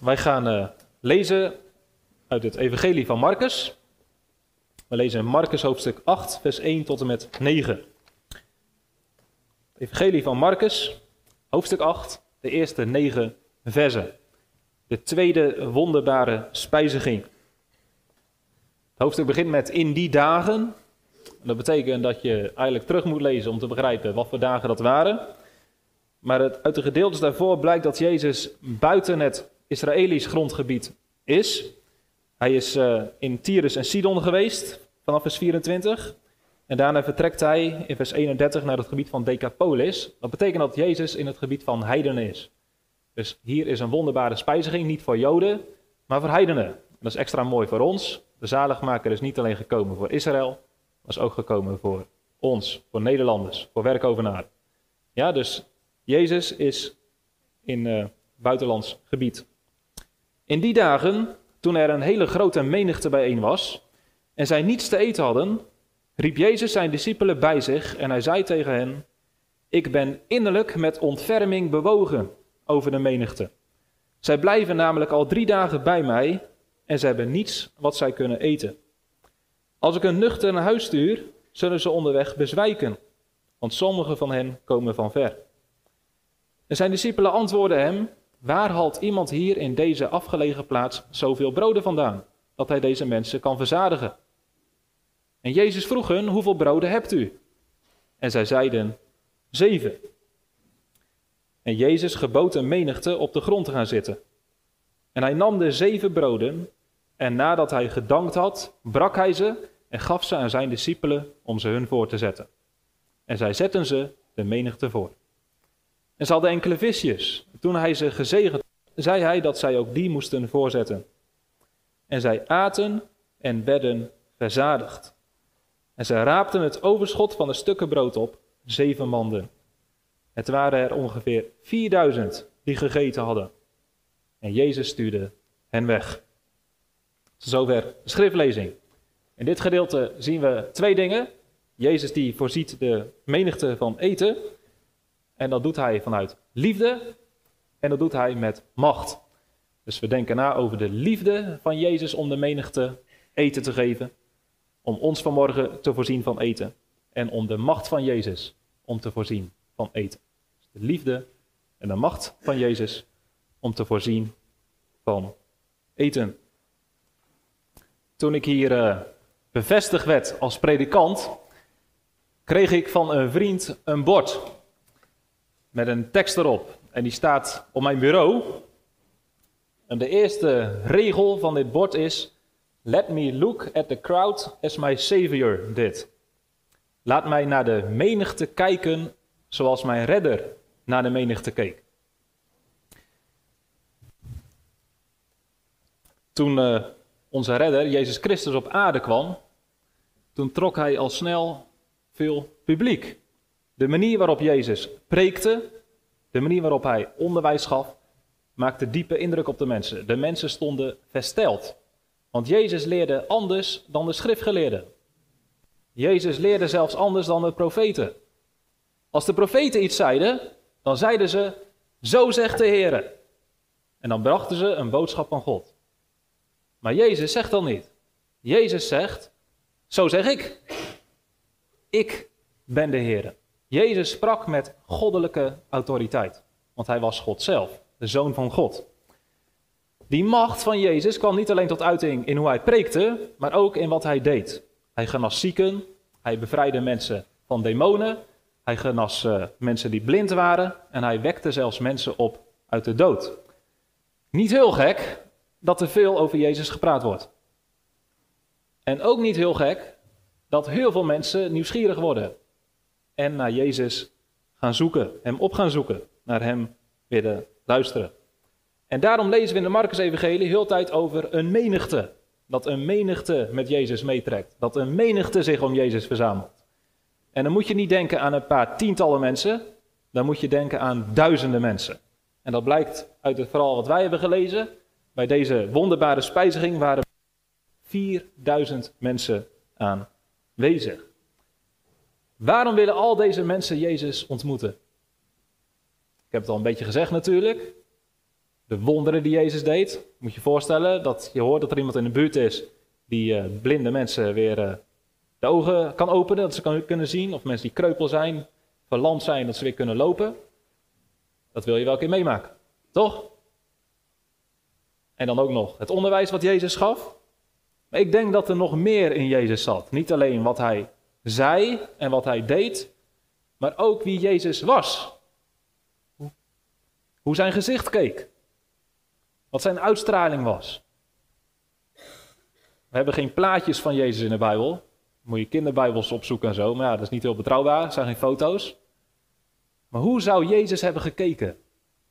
Wij gaan uh, lezen uit het Evangelie van Marcus. We lezen in Marcus hoofdstuk 8, vers 1 tot en met 9. Evangelie van Marcus, hoofdstuk 8, de eerste 9 versen. De tweede wonderbare spijziging. Het hoofdstuk begint met in die dagen. Dat betekent dat je eigenlijk terug moet lezen om te begrijpen wat voor dagen dat waren. Maar het, uit de gedeeltes daarvoor blijkt dat Jezus buiten het Israëlisch grondgebied is. Hij is uh, in Tyrus en Sidon geweest vanaf vers 24. En daarna vertrekt hij in vers 31 naar het gebied van Decapolis. Dat betekent dat Jezus in het gebied van heidenen is. Dus hier is een wonderbare spijziging, niet voor Joden, maar voor heidenen. Dat is extra mooi voor ons. De zaligmaker is niet alleen gekomen voor Israël, maar is ook gekomen voor ons, voor Nederlanders, voor werkovenaren. Ja, dus Jezus is in uh, buitenlands gebied. In die dagen, toen er een hele grote menigte bijeen was en zij niets te eten hadden, riep Jezus zijn discipelen bij zich en hij zei tegen hen: Ik ben innerlijk met ontferming bewogen over de menigte. Zij blijven namelijk al drie dagen bij mij en ze hebben niets wat zij kunnen eten. Als ik een nuchter naar huis stuur, zullen ze onderweg bezwijken, want sommigen van hen komen van ver. En zijn discipelen antwoorden hem: Waar haalt iemand hier in deze afgelegen plaats zoveel broden vandaan, dat hij deze mensen kan verzadigen? En Jezus vroeg hen: Hoeveel broden hebt u? En zij zeiden: Zeven. En Jezus gebood een menigte op de grond te gaan zitten. En hij nam de zeven broden, en nadat hij gedankt had, brak hij ze en gaf ze aan zijn discipelen om ze hun voor te zetten. En zij zetten ze de menigte voor. En ze hadden enkele visjes. Toen hij ze gezegend zei hij dat zij ook die moesten voorzetten. En zij aten en werden verzadigd. En zij raapten het overschot van de stukken brood op, zeven manden. Het waren er ongeveer 4000 die gegeten hadden. En Jezus stuurde hen weg. Zover schriftlezing. In dit gedeelte zien we twee dingen. Jezus die voorziet de menigte van eten. En dat doet hij vanuit liefde. En dat doet hij met macht. Dus we denken na over de liefde van Jezus om de menigte eten te geven. Om ons vanmorgen te voorzien van eten. En om de macht van Jezus om te voorzien van eten. Dus de liefde en de macht van Jezus om te voorzien van eten. Toen ik hier uh, bevestigd werd als predikant, kreeg ik van een vriend een bord met een tekst erop. En die staat op mijn bureau. En de eerste regel van dit bord is: Let me look at the crowd as my savior did. Laat mij naar de menigte kijken zoals mijn redder naar de menigte keek. Toen uh, onze redder, Jezus Christus, op aarde kwam, toen trok hij al snel veel publiek. De manier waarop Jezus preekte, de manier waarop hij onderwijs gaf, maakte diepe indruk op de mensen. De mensen stonden versteld. Want Jezus leerde anders dan de schriftgeleerden. Jezus leerde zelfs anders dan de profeten. Als de profeten iets zeiden, dan zeiden ze: Zo zegt de Heer. En dan brachten ze een boodschap van God. Maar Jezus zegt dan niet. Jezus zegt: Zo zeg ik. Ik ben de Heer. Jezus sprak met goddelijke autoriteit, want hij was God zelf, de zoon van God. Die macht van Jezus kwam niet alleen tot uiting in hoe hij preekte, maar ook in wat hij deed. Hij genas zieken, hij bevrijdde mensen van demonen, hij genas uh, mensen die blind waren en hij wekte zelfs mensen op uit de dood. Niet heel gek dat er veel over Jezus gepraat wordt. En ook niet heel gek dat heel veel mensen nieuwsgierig worden en naar Jezus gaan zoeken, hem op gaan zoeken, naar hem willen luisteren. En daarom lezen we in de Marcus-evangelie heel tijd over een menigte. Dat een menigte met Jezus meetrekt. Dat een menigte zich om Jezus verzamelt. En dan moet je niet denken aan een paar tientallen mensen. Dan moet je denken aan duizenden mensen. En dat blijkt uit het verhaal wat wij hebben gelezen. Bij deze wonderbare spijziging waren 4000 mensen aanwezig. Waarom willen al deze mensen Jezus ontmoeten? Ik heb het al een beetje gezegd natuurlijk. de wonderen die Jezus deed. Moet je voorstellen dat je hoort dat er iemand in de buurt is die uh, blinde mensen weer uh, de ogen kan openen, dat ze kan, kunnen zien. Of mensen die kreupel zijn, verlamd zijn, dat ze weer kunnen lopen. Dat wil je wel een keer meemaken, toch? En dan ook nog het onderwijs wat Jezus gaf. Ik denk dat er nog meer in Jezus zat. Niet alleen wat hij zei en wat hij deed, maar ook wie Jezus was. Hoe zijn gezicht keek. Wat zijn uitstraling was. We hebben geen plaatjes van Jezus in de Bijbel. Moet je kinderbijbels opzoeken en zo. Maar ja, dat is niet heel betrouwbaar. Er zijn geen foto's. Maar hoe zou Jezus hebben gekeken?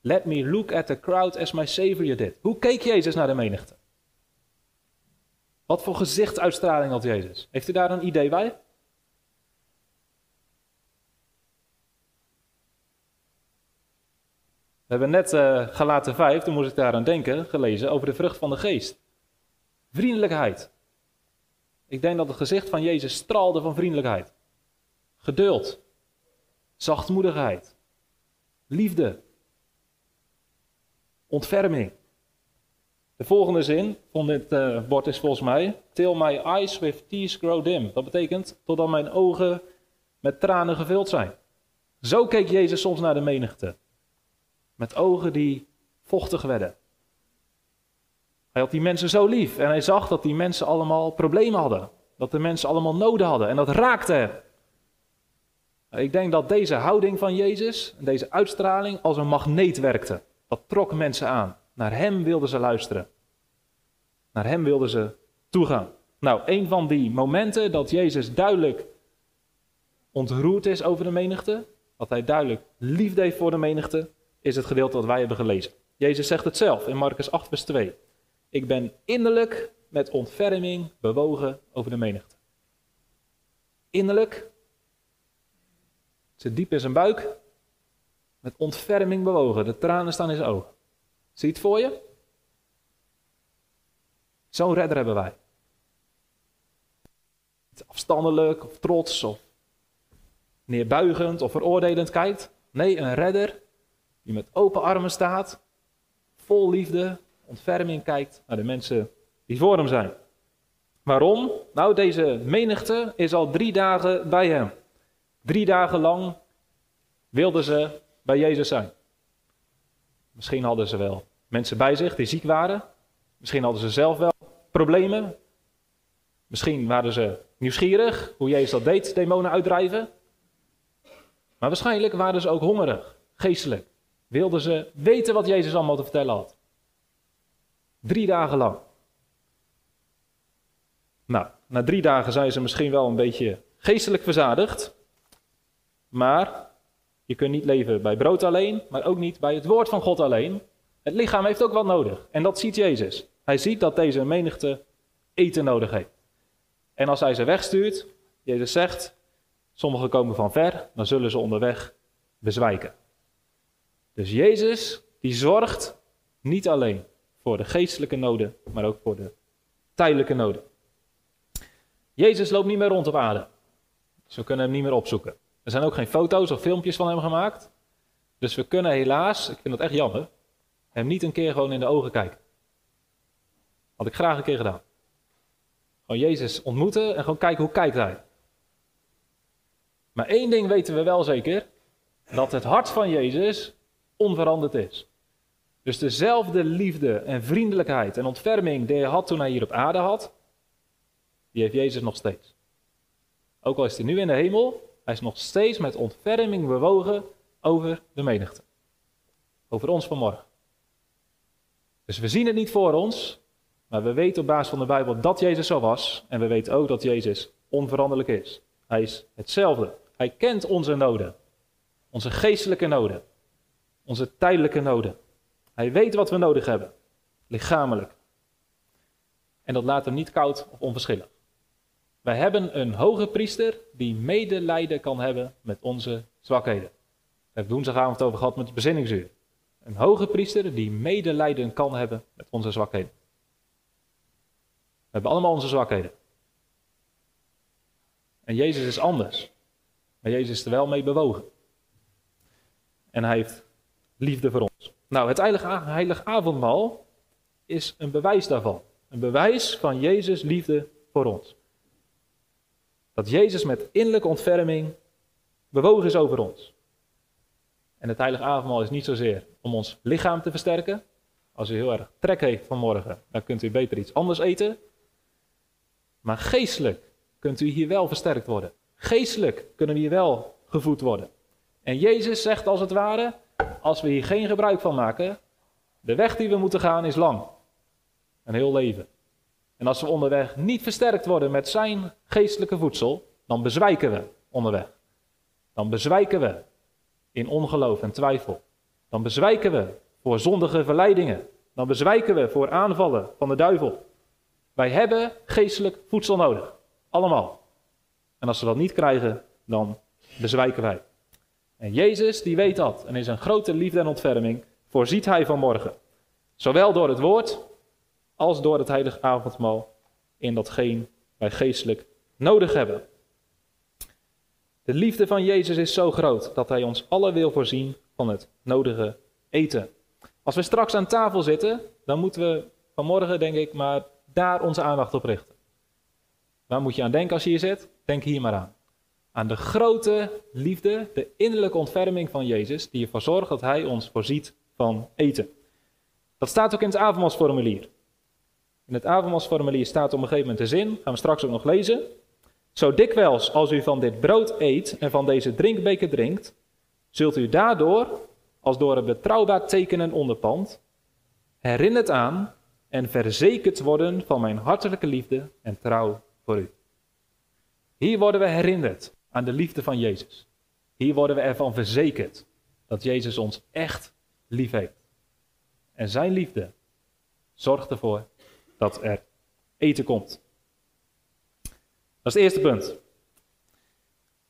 Let me look at the crowd as my Savior did. Hoe keek Jezus naar de menigte? Wat voor gezichtsuitstraling had Jezus? Heeft u daar een idee bij? We hebben net uh, Galaten 5, toen moest ik daar aan denken, gelezen over de vrucht van de geest. Vriendelijkheid. Ik denk dat het gezicht van Jezus straalde van vriendelijkheid. Geduld. Zachtmoedigheid. Liefde. Ontferming. De volgende zin van dit uh, bord is volgens mij: Till my eyes with tears grow dim. Dat betekent totdat mijn ogen met tranen gevuld zijn. Zo keek Jezus soms naar de menigte. Met ogen die vochtig werden. Hij had die mensen zo lief en hij zag dat die mensen allemaal problemen hadden. Dat de mensen allemaal noden hadden en dat raakte hem. Ik denk dat deze houding van Jezus, deze uitstraling, als een magneet werkte. Dat trok mensen aan. Naar hem wilden ze luisteren. Naar hem wilden ze toegaan. Nou, een van die momenten dat Jezus duidelijk ontroerd is over de menigte, dat hij duidelijk liefde heeft voor de menigte, is het gedeelte wat wij hebben gelezen. Jezus zegt het zelf in Marcus 8, vers 2. Ik ben innerlijk met ontferming bewogen over de menigte. Innerlijk, zit diep in zijn buik, met ontferming bewogen. De tranen staan in zijn ogen. Zie het voor je? Zo'n redder hebben wij. Niet afstandelijk of trots of neerbuigend of veroordelend kijkt. Nee, een redder die met open armen staat, vol liefde, ontferming kijkt naar de mensen die voor hem zijn. Waarom? Nou, deze menigte is al drie dagen bij hem. Drie dagen lang wilden ze bij Jezus zijn. Misschien hadden ze wel mensen bij zich die ziek waren. Misschien hadden ze zelf wel problemen. Misschien waren ze nieuwsgierig hoe Jezus dat deed, demonen uitdrijven. Maar waarschijnlijk waren ze ook hongerig, geestelijk. Wilden ze weten wat Jezus allemaal te vertellen had. Drie dagen lang. Nou, na drie dagen zijn ze misschien wel een beetje geestelijk verzadigd. Maar je kunt niet leven bij brood alleen, maar ook niet bij het woord van God alleen. Het lichaam heeft ook wat nodig. En dat ziet Jezus. Hij ziet dat deze menigte eten nodig heeft. En als hij ze wegstuurt, Jezus zegt, sommigen komen van ver, dan zullen ze onderweg bezwijken. Dus Jezus, die zorgt niet alleen voor de geestelijke noden, maar ook voor de tijdelijke noden. Jezus loopt niet meer rond op aarde. Dus we kunnen hem niet meer opzoeken. Er zijn ook geen foto's of filmpjes van hem gemaakt. Dus we kunnen helaas, ik vind dat echt jammer, hem niet een keer gewoon in de ogen kijken. Had ik graag een keer gedaan. Gewoon Jezus ontmoeten en gewoon kijken hoe kijkt hij. Maar één ding weten we wel zeker: dat het hart van Jezus onveranderd is. Dus dezelfde liefde en vriendelijkheid en ontferming die hij had toen hij hier op aarde had, die heeft Jezus nog steeds. Ook al is hij nu in de hemel, hij is nog steeds met ontferming bewogen over de menigte. Over ons vanmorgen. Dus we zien het niet voor ons, maar we weten op basis van de Bijbel dat Jezus zo was. En we weten ook dat Jezus onveranderlijk is. Hij is hetzelfde. Hij kent onze noden. Onze geestelijke noden. Onze tijdelijke noden. Hij weet wat we nodig hebben. Lichamelijk. En dat laat hem niet koud of onverschillig. Wij hebben een hoge priester die medelijden kan hebben met onze zwakheden. Daar hebben we woensdagavond over gehad met het bezinningsuur. Een hoge priester die medelijden kan hebben met onze zwakheden. We hebben allemaal onze zwakheden. En Jezus is anders. Maar Jezus is er wel mee bewogen. En hij heeft liefde voor ons. Nou, het heilige, avondmaal is een bewijs daarvan. Een bewijs van Jezus' liefde voor ons. Dat Jezus met innerlijke ontferming bewogen is over ons. En het heilige avondmaal is niet zozeer om ons lichaam te versterken. Als u heel erg trek heeft vanmorgen, dan kunt u beter iets anders eten. Maar geestelijk kunt u hier wel versterkt worden. Geestelijk kunnen we hier wel gevoed worden. En Jezus zegt als het ware, als we hier geen gebruik van maken, de weg die we moeten gaan is lang. Een heel leven. En als we onderweg niet versterkt worden met zijn geestelijke voedsel, dan bezwijken we onderweg. Dan bezwijken we in ongeloof en twijfel. Dan bezwijken we voor zondige verleidingen. Dan bezwijken we voor aanvallen van de duivel. Wij hebben geestelijk voedsel nodig. Allemaal. En als we dat niet krijgen, dan bezwijken wij. En Jezus, die weet dat. En in zijn grote liefde en ontferming voorziet hij van morgen. Zowel door het woord als door het heilige avondmaal in datgene wij geestelijk nodig hebben. De liefde van Jezus is zo groot dat hij ons alle wil voorzien van het nodige eten. Als we straks aan tafel zitten, dan moeten we vanmorgen, denk ik, maar daar onze aandacht op richten. Waar moet je aan denken als je hier zit? Denk hier maar aan. Aan de grote liefde, de innerlijke ontferming van Jezus, die ervoor zorgt dat Hij ons voorziet van eten. Dat staat ook in het avondmaalsformulier. In het avondmaalsformulier staat op een gegeven moment de zin, gaan we straks ook nog lezen. Zo dikwijls als u van dit brood eet en van deze drinkbeker drinkt, zult u daardoor, als door een betrouwbaar teken en onderpand, herinnerd aan en verzekerd worden van mijn hartelijke liefde en trouw voor u. Hier worden we herinnerd aan de liefde van Jezus. Hier worden we ervan verzekerd dat Jezus ons echt lief heeft. En zijn liefde zorgt ervoor dat er eten komt. Dat is het eerste punt.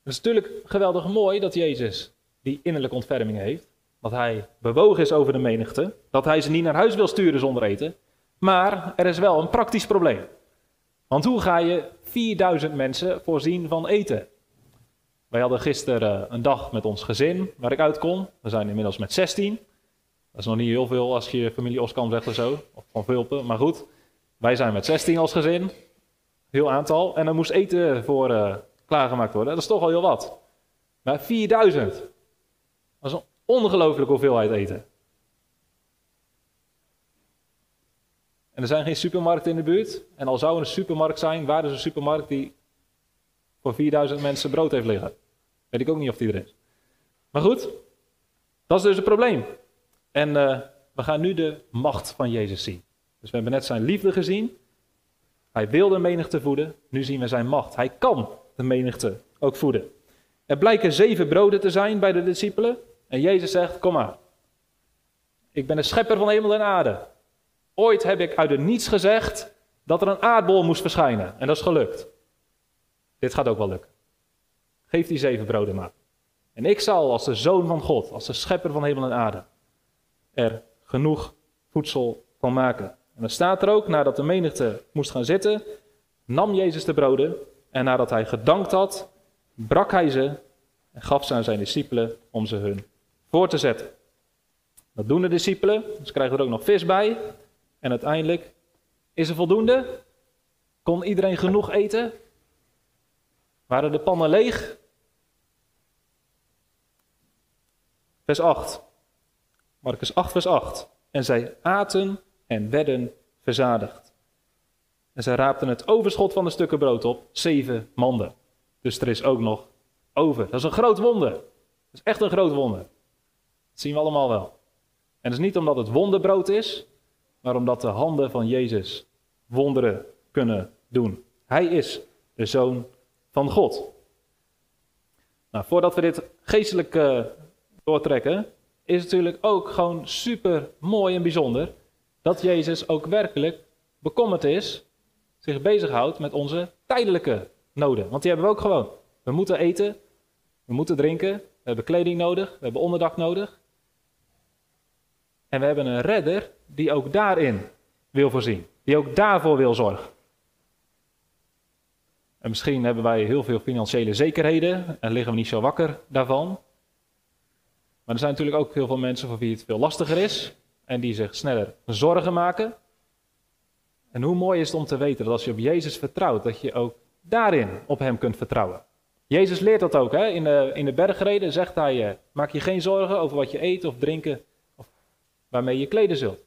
Het is natuurlijk geweldig mooi dat Jezus die innerlijke ontferming heeft. Dat hij bewogen is over de menigte. Dat hij ze niet naar huis wil sturen zonder eten. Maar er is wel een praktisch probleem. Want hoe ga je 4000 mensen voorzien van eten? Wij hadden gisteren een dag met ons gezin waar ik uit kon. We zijn inmiddels met 16. Dat is nog niet heel veel als je familie Oskam zegt of zo. Of van Vulpen. Maar goed, wij zijn met 16 als gezin. Heel aantal. En er moest eten voor uh, klaargemaakt worden. Dat is toch al heel wat. Maar 4000. Dat is een ongelooflijke hoeveelheid eten. En er zijn geen supermarkten in de buurt. En al zou er een supermarkt zijn, waar is een supermarkt die voor 4000 mensen brood heeft liggen? Weet ik ook niet of die er is. Maar goed, dat is dus het probleem. En uh, we gaan nu de macht van Jezus zien. Dus we hebben net zijn liefde gezien. Hij wil de menigte voeden. Nu zien we zijn macht. Hij kan de menigte ook voeden. Er blijken zeven broden te zijn bij de discipelen. En Jezus zegt: Kom maar. Ik ben de schepper van hemel en aarde. Ooit heb ik uit het niets gezegd dat er een aardbol moest verschijnen. En dat is gelukt. Dit gaat ook wel lukken. Geef die zeven broden maar. En ik zal als de zoon van God, als de schepper van hemel en aarde, er genoeg voedsel van maken. En dan staat er ook, nadat de menigte moest gaan zitten, nam Jezus de broden en nadat hij gedankt had, brak hij ze en gaf ze aan zijn discipelen om ze hun voor te zetten. Dat doen de discipelen, ze krijgen er ook nog vis bij. En uiteindelijk, is er voldoende? Kon iedereen genoeg eten? Waren de pannen leeg? Vers 8. Marcus 8, vers 8. En zij aten en werden verzadigd. En zij raapten het overschot van de stukken brood op, zeven manden. Dus er is ook nog over. Dat is een groot wonder. Dat is echt een groot wonder. Dat zien we allemaal wel. En dat is niet omdat het wonderbrood is, maar omdat de handen van Jezus wonderen kunnen doen. Hij is de zoon van God. Nou, voordat we dit geestelijk uh, doortrekken, is natuurlijk ook gewoon super mooi en bijzonder dat Jezus ook werkelijk bekommerd is, zich bezighoudt met onze tijdelijke noden. Want die hebben we ook gewoon. We moeten eten, we moeten drinken, we hebben kleding nodig, we hebben onderdak nodig. En we hebben een redder die ook daarin wil voorzien. Die ook daarvoor wil zorgen. En misschien hebben wij heel veel financiële zekerheden en liggen we niet zo wakker daarvan. Maar er zijn natuurlijk ook heel veel mensen voor wie het veel lastiger is en die zich sneller zorgen maken. En hoe mooi is het om te weten dat als je op Jezus vertrouwt, dat je ook daarin op Hem kunt vertrouwen. Jezus leert dat ook. Hè? In, de, in de bergreden zegt hij, eh, maak je geen zorgen over wat je eet of drinken of waarmee je kleden zult.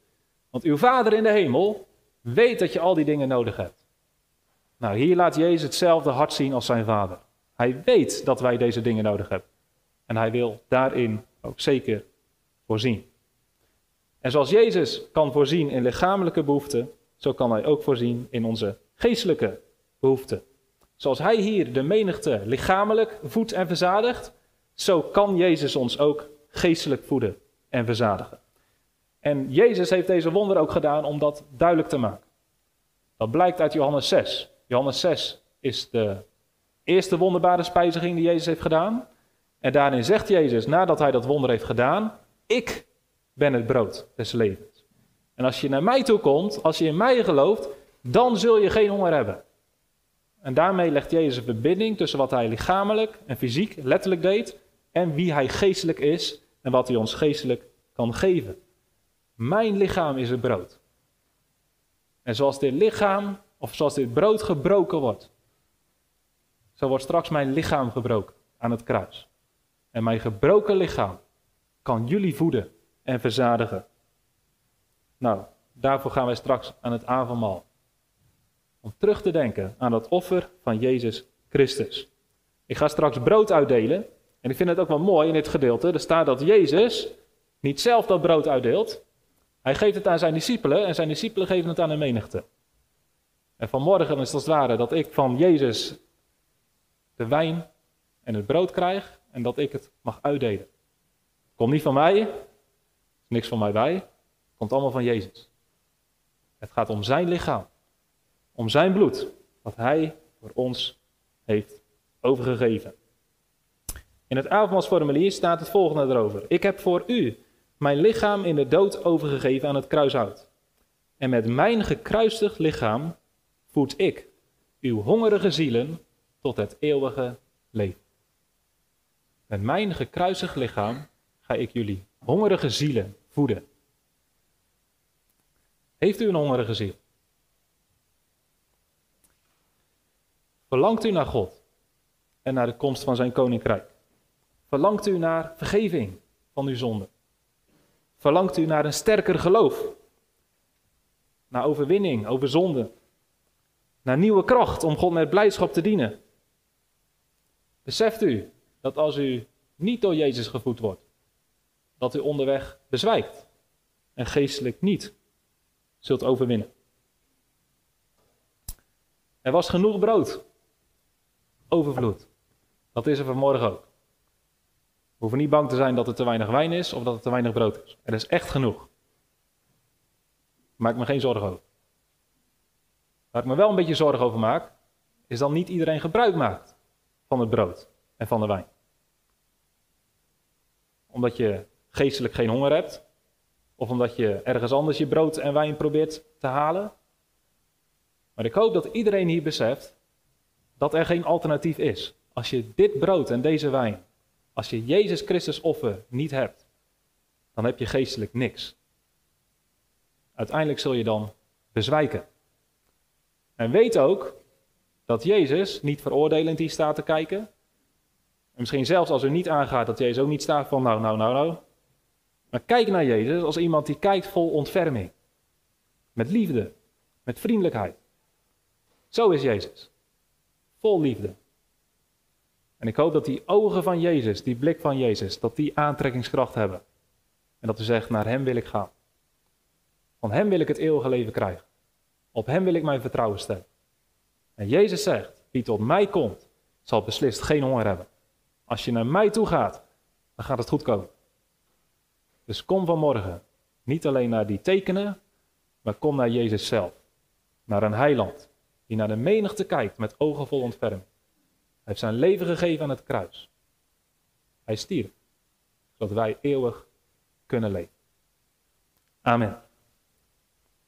Want uw Vader in de hemel weet dat je al die dingen nodig hebt. Nou, hier laat Jezus hetzelfde hart zien als zijn Vader. Hij weet dat wij deze dingen nodig hebben. En hij wil daarin ook zeker voorzien. En zoals Jezus kan voorzien in lichamelijke behoeften, zo kan hij ook voorzien in onze geestelijke behoeften. Zoals hij hier de menigte lichamelijk voedt en verzadigt, zo kan Jezus ons ook geestelijk voeden en verzadigen. En Jezus heeft deze wonder ook gedaan om dat duidelijk te maken. Dat blijkt uit Johannes 6. Johannes 6 is de eerste wonderbare spijziging die Jezus heeft gedaan. En daarin zegt Jezus, nadat hij dat wonder heeft gedaan, ik ben het brood des levens. En als je naar mij toe komt, als je in mij gelooft, dan zul je geen honger hebben. En daarmee legt Jezus een verbinding tussen wat hij lichamelijk en fysiek letterlijk deed en wie hij geestelijk is en wat hij ons geestelijk kan geven. Mijn lichaam is het brood. En zoals dit lichaam, of zoals dit brood gebroken wordt, zo wordt straks mijn lichaam gebroken aan het kruis. En mijn gebroken lichaam kan jullie voeden en verzadigen. Nou, daarvoor gaan wij straks aan het avondmaal. Om terug te denken aan dat offer van Jezus Christus. Ik ga straks brood uitdelen. En ik vind het ook wel mooi in dit gedeelte. Er staat dat Jezus niet zelf dat brood uitdeelt. Hij geeft het aan zijn discipelen en zijn discipelen geven het aan de menigte. En vanmorgen is het als het ware dat ik van Jezus de wijn en het brood krijg en dat ik het mag uitdelen. Komt niet van mij, niks van mij bij, komt allemaal van Jezus. Het gaat om zijn lichaam, om zijn bloed, wat hij voor ons heeft overgegeven. In het avondmaalsformulier staat het volgende erover. Ik heb voor u mijn lichaam in de dood overgegeven aan het kruishout. En met mijn gekruisigd lichaam voed ik uw hongerige zielen tot het eeuwige leven. Met mijn gekruisigd lichaam ga ik jullie hongerige zielen voeden. Heeft u een hongerige ziel? Verlangt u naar God en naar de komst van zijn koninkrijk? Verlangt u naar vergeving van uw zonden? Verlangt u naar een sterker geloof? Naar overwinning over zonde? Naar nieuwe kracht om God met blijdschap te dienen? Beseft u dat als u niet door Jezus gevoed wordt, dat u onderweg bezwijkt en geestelijk niet zult overwinnen? Er was genoeg brood. Overvloed. Dat is er vanmorgen ook. We hoeven niet bang te zijn dat er te weinig wijn is of dat er te weinig brood is. Er is echt genoeg. Maak me geen zorgen over. Waar ik me wel een beetje zorgen over maak, is dat niet iedereen gebruik maakt van het brood en van de wijn. Omdat je geestelijk geen honger hebt, of omdat je ergens anders je brood en wijn probeert te halen. Maar ik hoop dat iedereen hier beseft dat er geen alternatief is. Als je dit brood en deze wijn, als je Jezus Christus offer niet hebt, dan heb je geestelijk niks. Uiteindelijk zul je dan bezwijken. En weet ook dat Jezus niet veroordelend hier staat te kijken. En misschien zelfs als u niet aangaat dat Jezus ook niet staat van nou, nou, nou, nou. Maar kijk naar Jezus als iemand die kijkt vol ontferming. Met liefde, met vriendelijkheid. Zo is Jezus. Vol liefde. En ik hoop dat die ogen van Jezus, die blik van Jezus, dat die aantrekkingskracht hebben. En dat u zegt, naar Hem wil ik gaan. Van Hem wil ik het eeuwige leven krijgen. Op Hem wil ik mijn vertrouwen stellen. En Jezus zegt, wie tot mij komt, zal beslist geen honger hebben. Als je naar mij toe gaat, dan gaat het goed komen. Dus kom vanmorgen niet alleen naar die tekenen, maar kom naar Jezus zelf. Naar een heiland die naar de menigte kijkt met ogen vol ontferming. Hij heeft zijn leven gegeven aan het kruis. Hij stierf, zodat wij eeuwig kunnen leven. Amen.